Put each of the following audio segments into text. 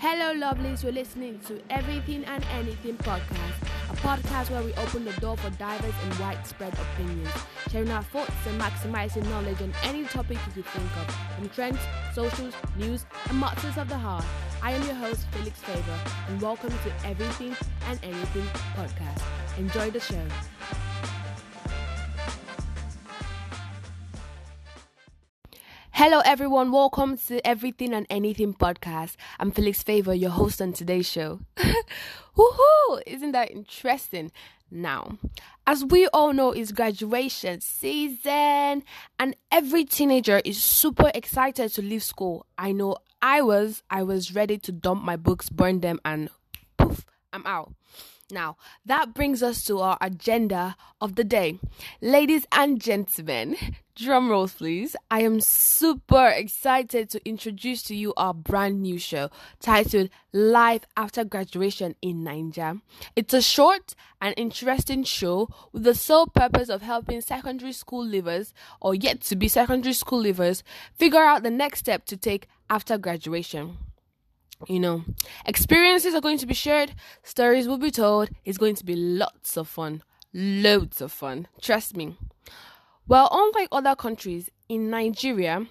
Hello, lovelies. You're listening to Everything and Anything podcast, a podcast where we open the door for diverse and widespread opinions, sharing our thoughts and maximizing knowledge on any topic you could think of, from trends, socials, news, and matters of the heart. I am your host, Felix Favor, and welcome to Everything and Anything podcast. Enjoy the show. Hello, everyone. Welcome to Everything and Anything podcast. I'm Felix Favor, your host on today's show. Woohoo! Isn't that interesting? Now, as we all know, it's graduation season, and every teenager is super excited to leave school. I know I was. I was ready to dump my books, burn them, and poof, I'm out. Now, that brings us to our agenda of the day. Ladies and gentlemen, drum rolls please. I am super excited to introduce to you our brand new show titled Life After Graduation in Nigeria. It's a short and interesting show with the sole purpose of helping secondary school leavers or yet to be secondary school leavers figure out the next step to take after graduation you know, experiences are going to be shared, stories will be told. It's going to be lots of fun, loads of fun. Trust me. Well, unlike other countries, in Nigeria,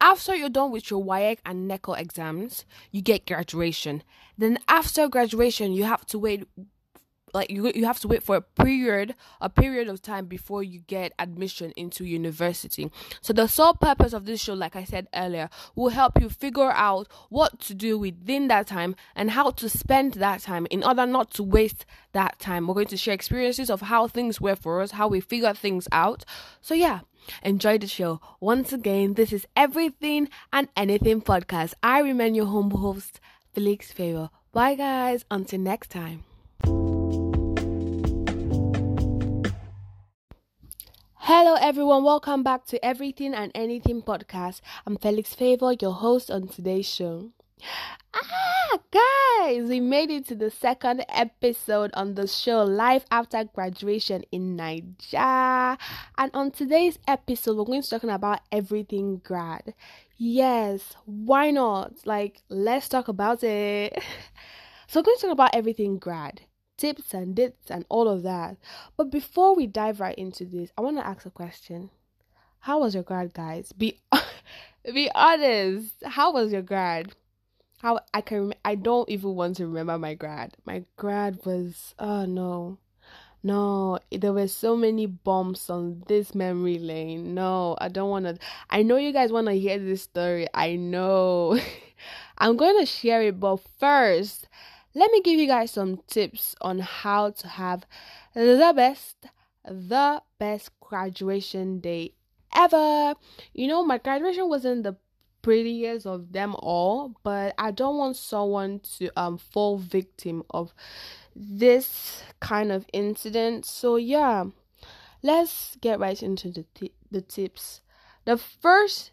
after you're done with your WAEC and NECO exams, you get graduation. Then after graduation, you have to wait like you you have to wait for a period a period of time before you get admission into university so the sole purpose of this show like i said earlier will help you figure out what to do within that time and how to spend that time in order not to waste that time we're going to share experiences of how things were for us how we figure things out so yeah Enjoy the show. Once again, this is Everything and Anything podcast. I remain your home host, Felix Favor. Bye, guys. Until next time. Hello, everyone. Welcome back to Everything and Anything podcast. I'm Felix Favor, your host on today's show. Ah, guys, we made it to the second episode on the show Life After Graduation in Nigeria. And on today's episode, we're going to be talking about everything grad. Yes, why not? Like, let's talk about it. So, we're going to talk about everything grad tips and dates and all of that. But before we dive right into this, I want to ask a question. How was your grad, guys? Be be honest. How was your grad? How I can I don't even want to remember my grad. My grad was oh no. No, there were so many bumps on this memory lane. No, I don't want to. I know you guys want to hear this story. I know. I'm going to share it, but first, let me give you guys some tips on how to have the best, the best graduation day ever. You know, my graduation wasn't the prettiest of them all, but I don't want someone to um fall victim of this kind of incident. So yeah, let's get right into the t- the tips. The first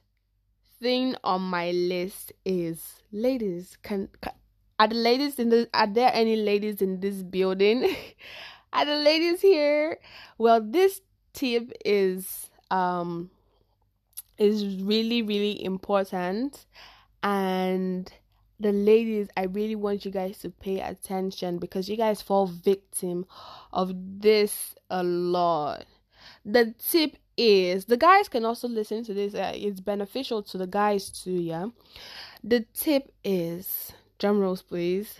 thing on my list is ladies can, can are the ladies in the are there any ladies in this building? are the ladies here? Well, this tip is um is really really important and the ladies i really want you guys to pay attention because you guys fall victim of this a lot the tip is the guys can also listen to this uh, it's beneficial to the guys too yeah the tip is drum rolls please.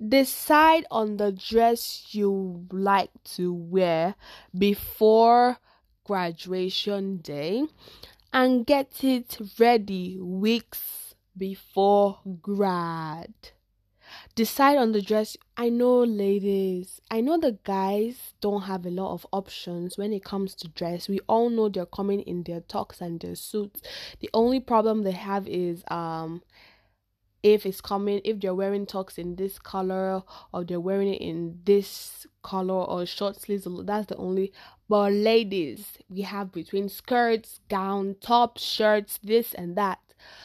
Decide on the dress you like to wear before graduation day and get it ready weeks before grad. Decide on the dress. I know ladies i know the guys don't have a lot of options when it comes to dress. We all know they're coming in their tux and their suits. The only problem they have is um if it's coming if they're wearing tux in this color or they're wearing it in this color or short sleeves that's the only but ladies we have between skirts gown top shirts this and that.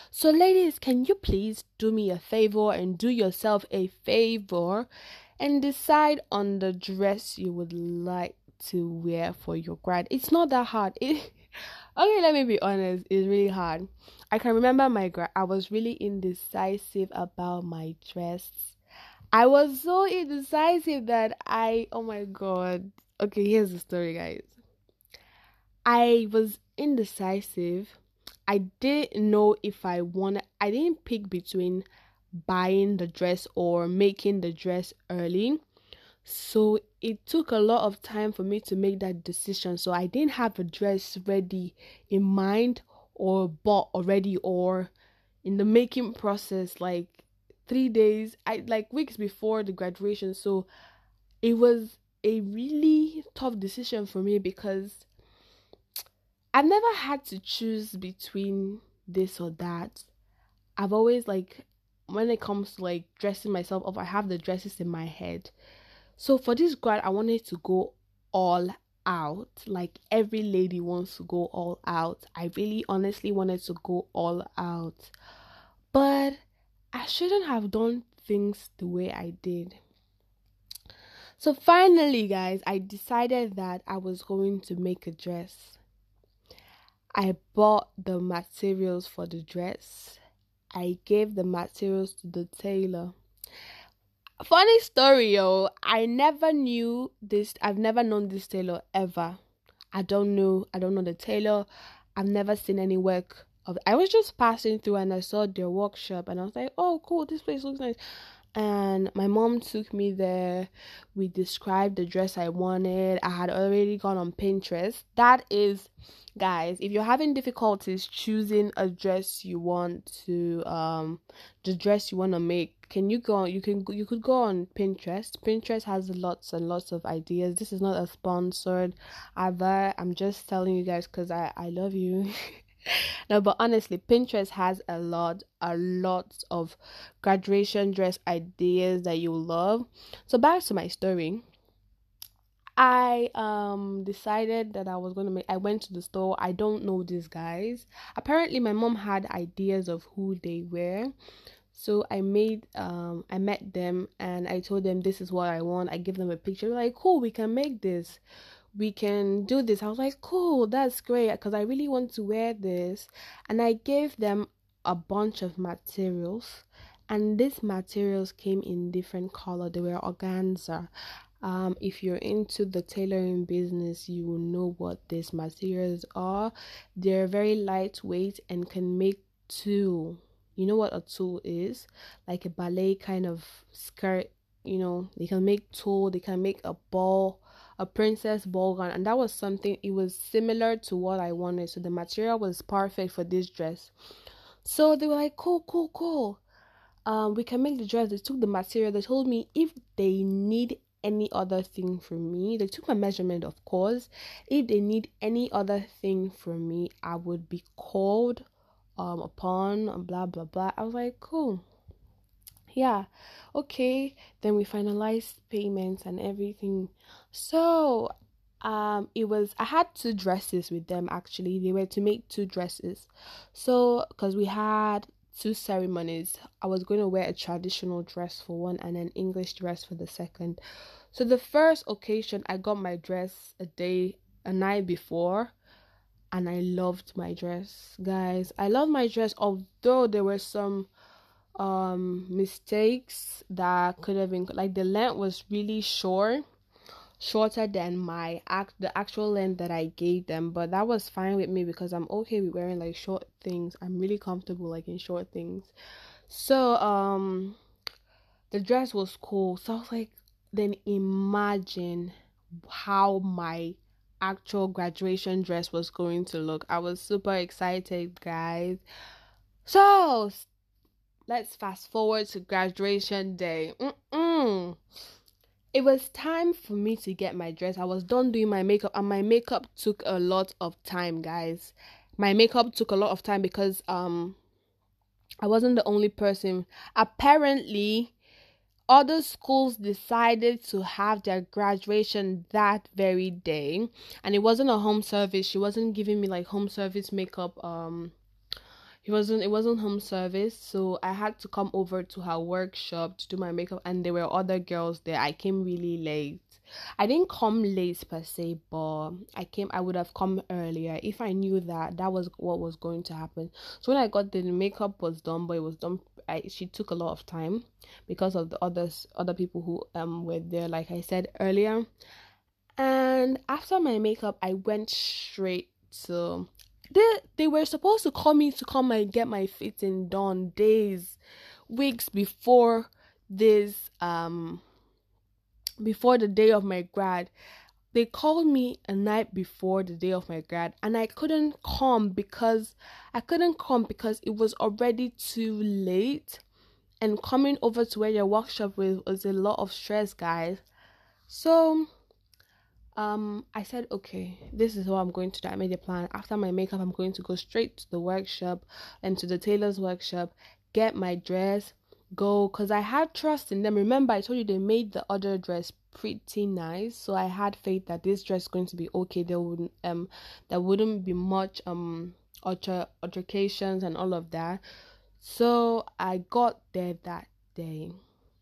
So ladies can you please do me a favor and do yourself a favor and decide on the dress you would like to wear for your grad it's not that hard. It, okay, let me be honest. It's really hard. I can remember my gra- I was really indecisive about my dress. I was so indecisive that I oh my god. Okay, here's the story, guys. I was indecisive. I didn't know if I wanted I didn't pick between buying the dress or making the dress early. So it took a lot of time for me to make that decision. So I didn't have a dress ready in mind or bought already or in the making process like 3 days I like weeks before the graduation. So it was a really tough decision for me because I've never had to choose between this or that. I've always like when it comes to like dressing myself up, I have the dresses in my head. So for this grad, I wanted to go all out. Like every lady wants to go all out. I really honestly wanted to go all out. But I shouldn't have done things the way I did. So finally, guys, I decided that I was going to make a dress. I bought the materials for the dress. I gave the materials to the tailor. Funny story, yo. I never knew this. I've never known this tailor ever. I don't know. I don't know the tailor. I've never seen any work of. I was just passing through and I saw their workshop and I was like, "Oh, cool! This place looks nice." And my mom took me there. We described the dress I wanted. I had already gone on Pinterest. That is guys if you're having difficulties choosing a dress you want to um the dress you want to make can you go on you can you could go on pinterest pinterest has lots and lots of ideas this is not a sponsored advert i'm just telling you guys because i i love you no but honestly pinterest has a lot a lot of graduation dress ideas that you love so back to my story I um decided that I was gonna make I went to the store. I don't know these guys. Apparently my mom had ideas of who they were. So I made um I met them and I told them this is what I want. I give them a picture. They're like, cool, we can make this. We can do this. I was like, cool, that's great because I really want to wear this. And I gave them a bunch of materials and these materials came in different color they were organza um, if you're into the tailoring business, you will know what these materials are. They're very lightweight and can make tulle. You know what a tulle is? Like a ballet kind of skirt. You know, they can make tulle. They can make a ball, a princess ball gown, and that was something. It was similar to what I wanted. So the material was perfect for this dress. So they were like, "Cool, cool, cool." Um, we can make the dress. They took the material. They told me if they need any other thing from me. They took my measurement, of course. If they need any other thing from me, I would be called um upon blah blah blah. I was like, cool. Yeah, okay. Then we finalized payments and everything. So um it was i had two dresses with them actually they were to make two dresses so because we had two ceremonies. I was going to wear a traditional dress for one and an English dress for the second. So the first occasion I got my dress a day a night before and I loved my dress. Guys, I loved my dress although there were some um mistakes that could have been like the length was really short shorter than my act the actual length that I gave them, but that was fine with me because I'm okay with wearing like short things. I'm really comfortable like in short things. So um the dress was cool. So I was like then imagine how my actual graduation dress was going to look. I was super excited, guys. So let's fast forward to graduation day. Mm-mm it was time for me to get my dress. I was done doing my makeup, and my makeup took a lot of time, guys. My makeup took a lot of time because um I wasn't the only person. Apparently, other schools decided to have their graduation that very day, and it wasn't a home service. She wasn't giving me like home service makeup um he wasn't it wasn't home service so i had to come over to her workshop to do my makeup and there were other girls there. I came really late. I didn't come late per se but i came i would have come earlier. If i knew that that was what was going to happen. So when i got the makeup was done but it was done I, she took a lot of time because of the others other people who um were there like i said earlier. And after my makeup i went straight to they they were supposed to call me to come and get my fitting done days, weeks before this um before the day of my grad. They called me a night before the day of my grad and I couldn't come because I couldn't come because it was already too late and coming over to where your workshop was, was a lot of stress guys. So um i said okay this is what i'm going to do i made a plan. After my makeup i'm going to go straight to the workshop and to the tailor's workshop get my dress go because i had trust in them. Remember i told you they made the other dress pretty nice. So i had faith that this dress is going to be okay. There wouldn't um there wouldn't be much um alter altercations and all of that. So i got there that day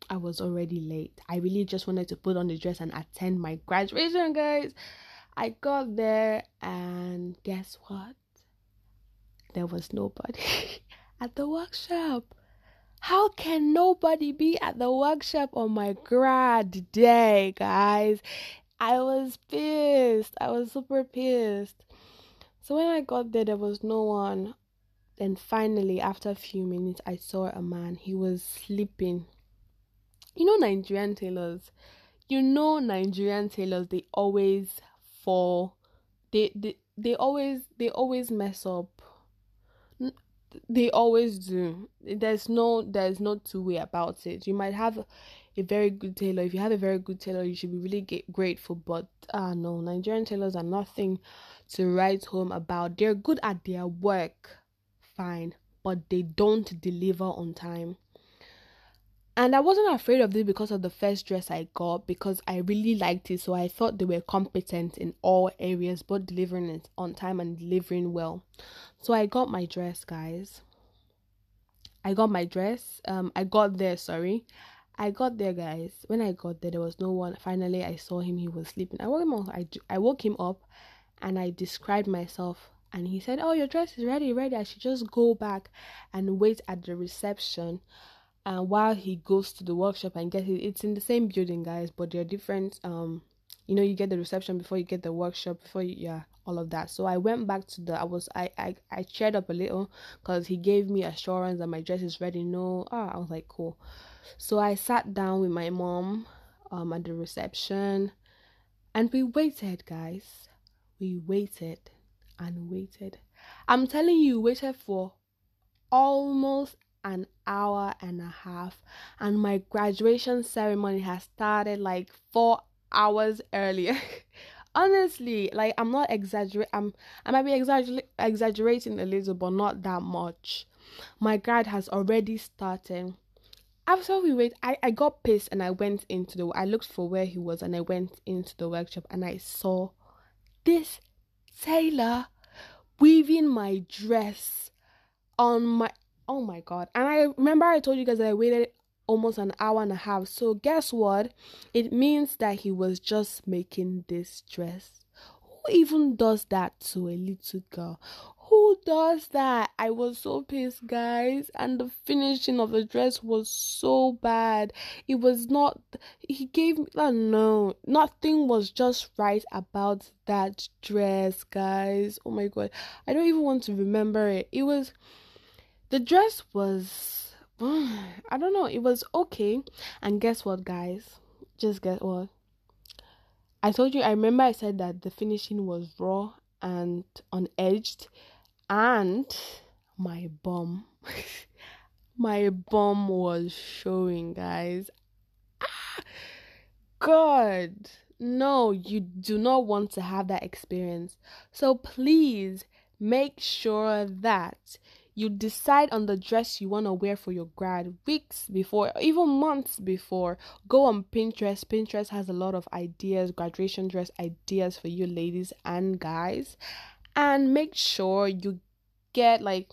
I was already late. I really just wanted to put on the dress and attend my graduation, guys. I got there and guess what? There was nobody at the workshop. How can nobody be at the workshop on my grad day, guys? I was pissed. I was super pissed. So when I got there, there was no one. Then finally, after a few minutes, I saw a man. He was sleeping you know Nigerian tailors. You know Nigerian tailors. They always fall. They they they always they always mess up. They always do. There's no there's no two way about it. You might have a very good tailor. If you have a very good tailor, you should be really get, grateful. But ah uh, no, Nigerian tailors are nothing to write home about. They're good at their work, fine, but they don't deliver on time and I wasn't afraid of this because of the first dress I got because I really liked it. So I thought they were competent in all areas, both delivering it on time and delivering well. So I got my dress, guys. I got my dress. Um, I got there. Sorry, I got there, guys. When I got there, there was no one. Finally, I saw him. He was sleeping. I woke him up. I, I woke him up, and I described myself. And he said, "Oh, your dress is ready. Ready. I should just go back and wait at the reception." And while he goes to the workshop and gets it it's in the same building guys but they're different um you know you get the reception before you get the workshop before you yeah all of that. So i went back to the i was i i, I cheered up a little because he gave me assurance that my dress is ready no ah i was like cool. So i sat down with my mom um at the reception and we waited guys. We waited and waited. I'm telling you waited for almost an hour and a half and my graduation ceremony has started like four hours earlier. Honestly like i'm not exaggerating i'm i might be exagger- exaggerating a little but not that much. My grad has already started. After we wait I, I got pissed and i went into the i looked for where he was and i went into the workshop and i saw this tailor weaving my dress on my Oh my god. And I remember I told you guys that I waited almost an hour and a half. So guess what? It means that he was just making this dress. Who even does that to a little girl? Who does that? I was so pissed, guys. And the finishing of the dress was so bad. It was not, he gave me, oh no, nothing was just right about that dress, guys. Oh my god. I don't even want to remember it. It was, the dress was I don't know, it was okay. And guess what, guys? Just guess what? I told you I remember I said that the finishing was raw and unedged and my bum my bum was showing guys ah, god no you do not want to have that experience so please make sure that you decide on the dress you want to wear for your grad weeks before even months before go on pinterest pinterest has a lot of ideas graduation dress ideas for you ladies and guys and make sure you get like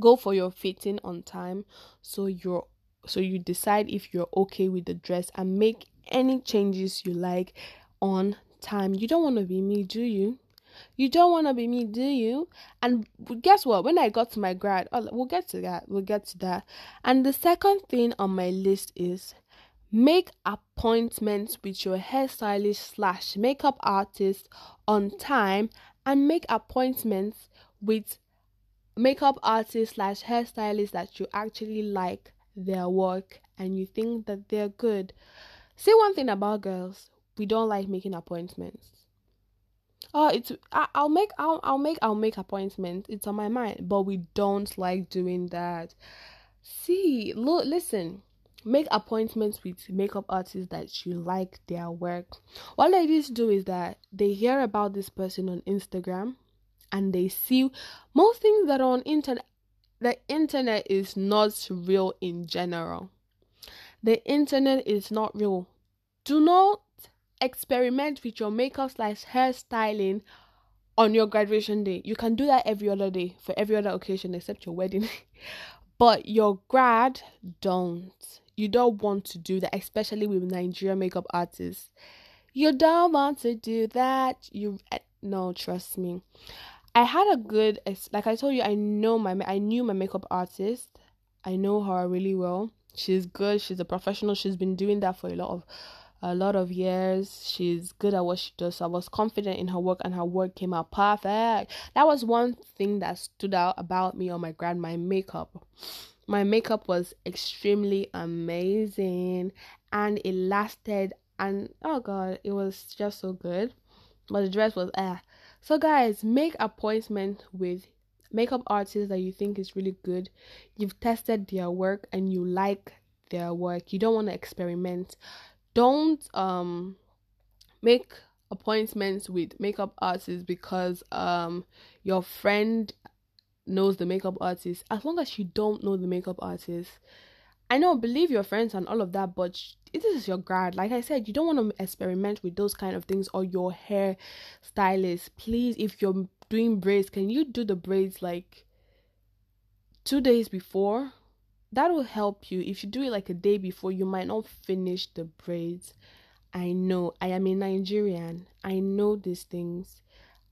go for your fitting on time so you're so you decide if you're okay with the dress and make any changes you like on time. You don't want to be me, do you? You don't want to be me, do you? And guess what? When I got to my grad, oh, we'll get to that. We'll get to that. And the second thing on my list is make appointments with your hairstylist slash makeup artist on time and make appointments with makeup artist slash hairstylist that you actually like their work and you think that they're good. Say one thing about girls, we don't like making appointments. Oh, it's I, will make I'll I'll make I'll make appointments. It's on my mind, but we don't like doing that. See, look, listen. Make appointments with makeup artists that you like their work. What ladies do is that they hear about this person on Instagram and they see most things that are on internet the internet is not real in general. The internet is not real. Do not experiment with your makeup slash hairstyling on your graduation day. You can do that every other day for every other occasion except your wedding. but your grad, don't. You don't want to do that, especially with Nigerian makeup artists. You don't want to do that. You eh, no, trust me. I had a good like I told you I know my I knew my makeup artist. I know her really well. She's good. She's a professional. She's been doing that for a lot of a lot of years. She's good at what she does. So I was confident in her work and her work came out perfect. That was one thing that stood out about me on my grad my makeup. My makeup was extremely amazing and it lasted and oh god, it was just so good. But the dress was ah. Eh so, guys, make appointment with makeup artists that you think is really good. You've tested their work and you like their work. You don't want to experiment. Don't um make appointments with makeup artists because um your friend knows the makeup artist. As long as you don't know the makeup artist, I know, believe your friends and all of that, but this is your grad. Like I said, you don't want to experiment with those kind of things or your hair stylist. Please, if you're doing braids, can you do the braids like two days before? That will help you. If you do it like a day before, you might not finish the braids. I know. I am a Nigerian. I know these things.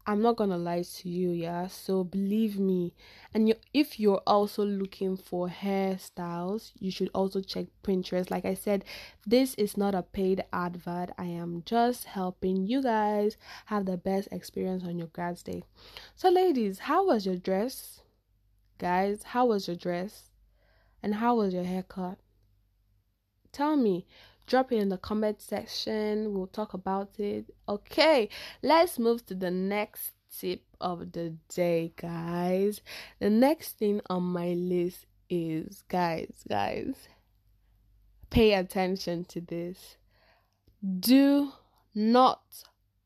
I'm not gonna lie to you, yeah. So believe me, and you, if you're also looking for hairstyles, you should also check Pinterest. Like I said, this is not a paid advert. I am just helping you guys have the best experience on your grad day. So, ladies, how was your dress, guys? How was your dress, and how was your haircut? Tell me. Drop it in the comment section. We'll talk about it. Okay let's move to the next tip of the day guys. The next thing on my list is guys guys pay attention to this. Do not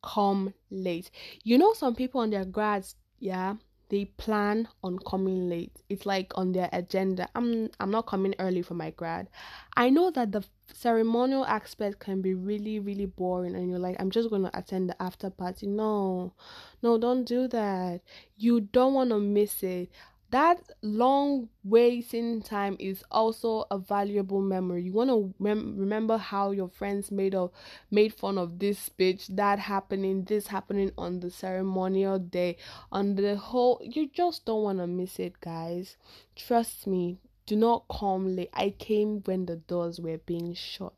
come late. You know some people on their grads yeah they plan on coming late. It's like on their agenda. I'm I'm not coming early for my grad. I know that the ceremonial aspect can be really really boring and you're like I'm just going to attend the after party. No. No, don't do that. You don't want to miss it that long waiting time is also a valuable memory. You want to rem- remember how your friends made of made fun of this speech, that happening, this happening on the ceremonial day, on the whole. You just don't want to miss it, guys. Trust me. Do not come late. I came when the doors were being shut.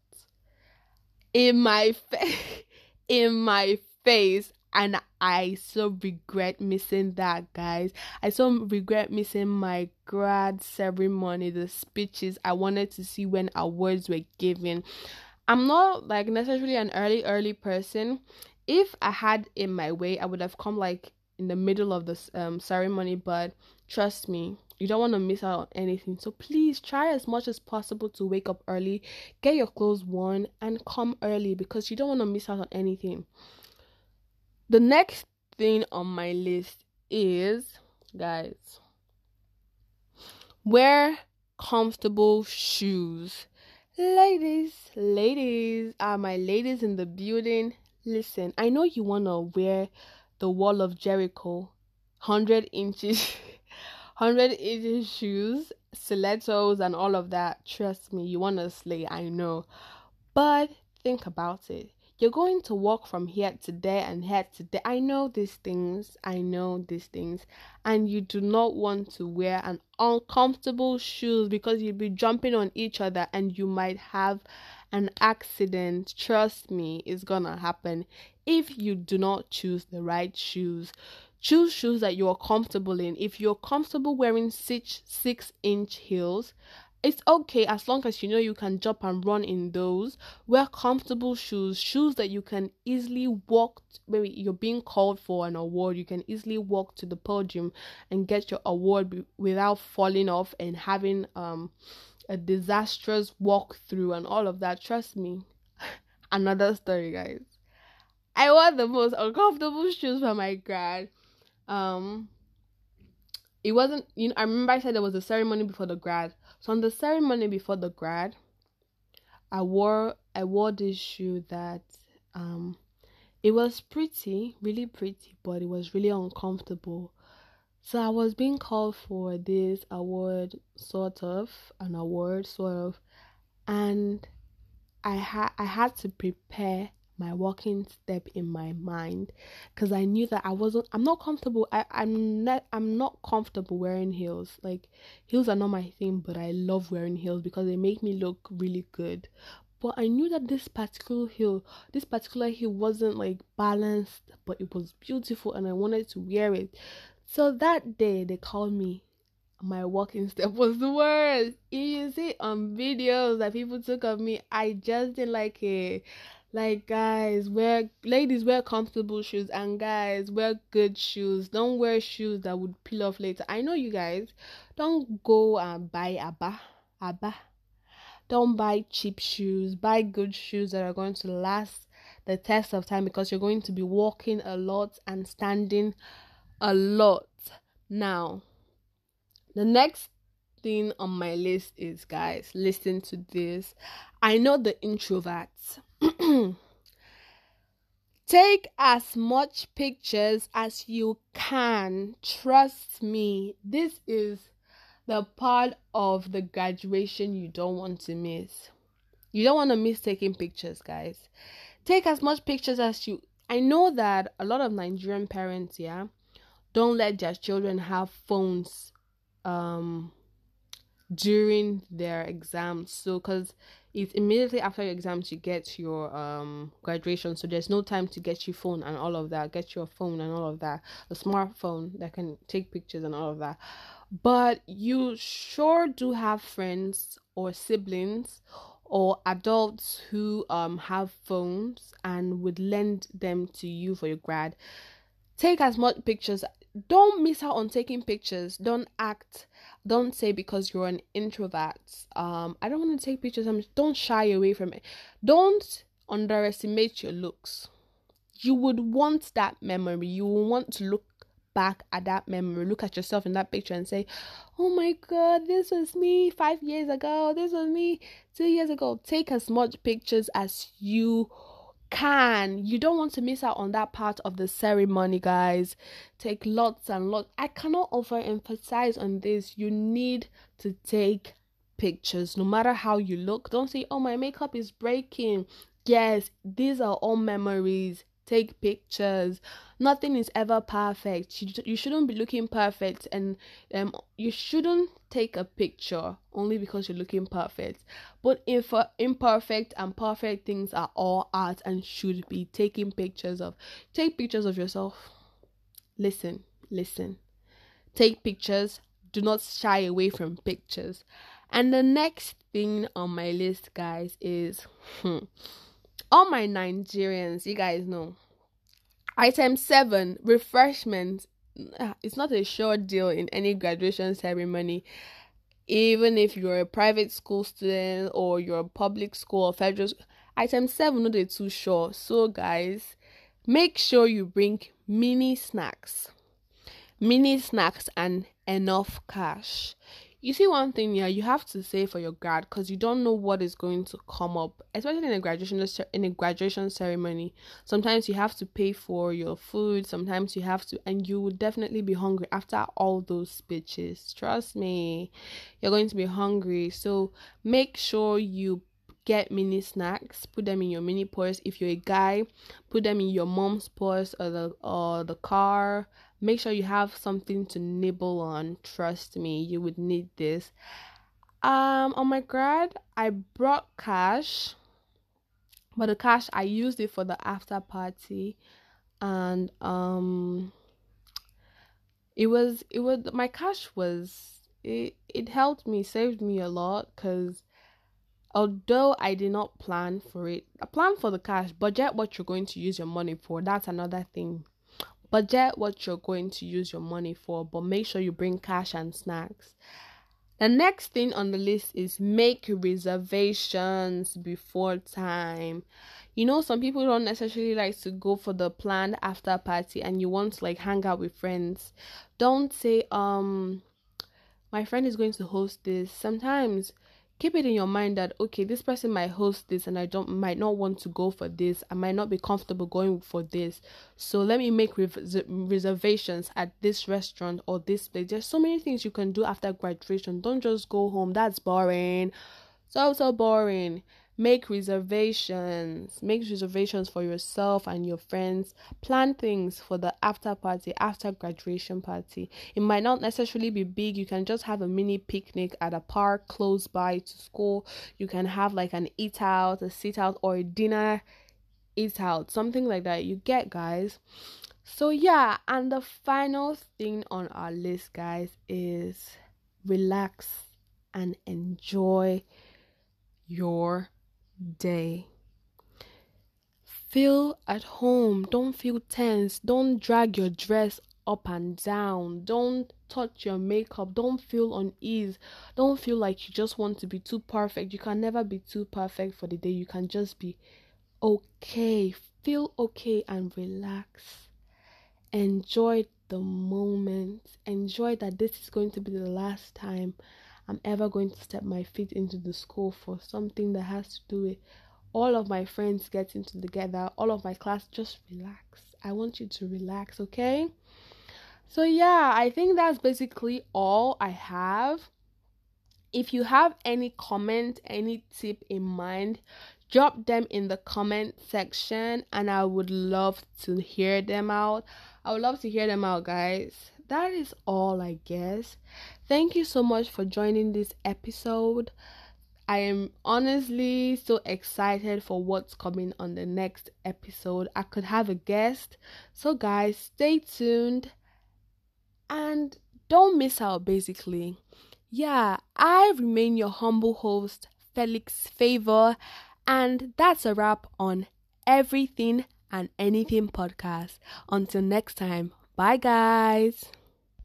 In my face, in my face, and I so regret missing that, guys. I so regret missing my grad ceremony, the speeches I wanted to see when awards were given. I'm not like necessarily an early, early person. If I had in my way, I would have come like in the middle of the um, ceremony, but trust me, you don't want to miss out on anything. So please try as much as possible to wake up early, get your clothes worn, and come early because you don't want to miss out on anything. The next thing on my list is, guys, wear comfortable shoes. Ladies, ladies, are my ladies in the building? Listen, I know you want to wear the wall of Jericho, 100 inches. 180 shoes, stilettos, and all of that. Trust me, you want to slay, I know. But think about it. You're going to walk from here to there and here to there. I know these things. I know these things. And you do not want to wear an uncomfortable shoes because you'll be jumping on each other and you might have an accident. Trust me, it's gonna happen if you do not choose the right shoes. Choose shoes that you are comfortable in. If you're comfortable wearing six six inch heels, it's okay as long as you know you can jump and run in those. Wear comfortable shoes, shoes that you can easily walk. Maybe you're being called for an award, you can easily walk to the podium and get your award without falling off and having um a disastrous walk through and all of that. Trust me. Another story, guys. I wore the most uncomfortable shoes for my grad. Um, it wasn't. You know, I remember I said there was a ceremony before the grad. So on the ceremony before the grad, I wore I wore this shoe that um, it was pretty, really pretty, but it was really uncomfortable. So I was being called for this award, sort of an award, sort of, and I had I had to prepare my walking step in my mind because I knew that I wasn't I'm not comfortable I, I'm not I'm not comfortable wearing heels. Like heels are not my thing, but I love wearing heels because they make me look really good. But I knew that this particular heel, this particular heel wasn't like balanced, but it was beautiful and I wanted to wear it. So that day they called me my walking step was the worst. You see on videos that people took of me, I just didn't like it. Like guys, wear ladies wear comfortable shoes and guys wear good shoes. Don't wear shoes that would peel off later. I know you guys. Don't go and buy Aba. Aba. Don't buy cheap shoes. Buy good shoes that are going to last the test of time because you're going to be walking a lot and standing a lot. Now, the next thing on my list is guys, listen to this. I know the introverts Take as much pictures as you can. Trust me, this is the part of the graduation you don't want to miss. You don't want to miss taking pictures, guys. Take as much pictures as you I know that a lot of Nigerian parents, yeah, don't let their children have phones um during their exams. So cuz it's immediately after your exams you get your um graduation. So there's no time to get your phone and all of that. Get your phone and all of that. A smartphone that can take pictures and all of that. But you sure do have friends or siblings or adults who um have phones and would lend them to you for your grad. Take as much pictures don't miss out on taking pictures. Don't act don't say because you're an introvert. Um i don't want to take pictures. I'm don't shy away from it. Don't underestimate your looks. You would want that memory. You will want to look back at that memory look at yourself in that picture and say oh my god this was me five years ago. This was me two years ago. Take as much pictures as you can. You don't want to miss out on that part of the ceremony, guys. Take lots and lots. I cannot overemphasize on this. You need to take pictures no matter how you look. Don't say, oh, my makeup is breaking. Yes, these are all memories take pictures. Nothing is ever perfect. You, you shouldn't be looking perfect and um you shouldn't take a picture only because you're looking perfect. But if uh, imperfect and perfect things are all art and should be taking pictures of take pictures of yourself. Listen listen. Take pictures. Do not shy away from pictures. And the next thing on my list guys is hmm, all my Nigerians, you guys know. Item seven, refreshments. Ah, it's not a sure deal in any graduation ceremony. Even if you're a private school student or you're a public school or federal item seven, no, they're too short. So guys, make sure you bring mini snacks. Mini snacks and enough cash. You see one thing yeah you have to save for your grad because you don't know what is going to come up especially in a graduation in a graduation ceremony. Sometimes you have to pay for your food sometimes you have to and you will definitely be hungry after all those speeches. Trust me you're going to be hungry. So make sure you get mini snacks put them in your mini purse. If you're a guy put them in your mom's purse or the or the car make sure you have something to nibble on trust me you would need this um on my grad i brought cash but the cash i used it for the after party and um it was it was my cash was it it helped me saved me a lot because although I did not plan for it, I plan for the cash, budget what you're going to use your money for. That's another thing. Budget what you're going to use your money for, but make sure you bring cash and snacks. The next thing on the list is make reservations before time. You know, some people don't necessarily like to go for the planned after party and you want to like hang out with friends. Don't say, um, my friend is going to host this. Sometimes keep it in your mind that okay this person might host this and i don't might not want to go for this. I might not be comfortable going for this. So let me make res- reservations at this restaurant or this place. There's so many things you can do after graduation. Don't just go home. That's boring. So so boring make reservations. Make reservations for yourself and your friends. Plan things for the after party after graduation party. It might not necessarily be big. You can just have a mini picnic at a park close by to school. You can have like an eat out a sit out or a dinner eat out. Something like that. You get guys? So yeah. And the final thing on our list guys is relax and enjoy your day. Feel at home. Don't feel tense. Don't drag your dress up and down. Don't touch your makeup. Don't feel unease. Don't feel like you just want to be too perfect. You can never be too perfect for the day. You can just be okay. Feel okay and relax. Enjoy the moment. Enjoy that this is going to be the last time I'm ever going to step my feet into the school for something that has to do with all of my friends getting together, all of my class. Just relax. I want you to relax, okay? So, yeah, I think that's basically all I have. If you have any comment, any tip in mind, drop them in the comment section and I would love to hear them out. I would love to hear them out, guys that is all, I guess. Thank you so much for joining this episode. I am honestly so excited for what's coming on the next episode. I could have a guest. So, guys, stay tuned and don't miss out, basically. Yeah, I remain your humble host, Felix Favor, and that's a wrap on everything and anything podcast. Until next time, Bye, guys.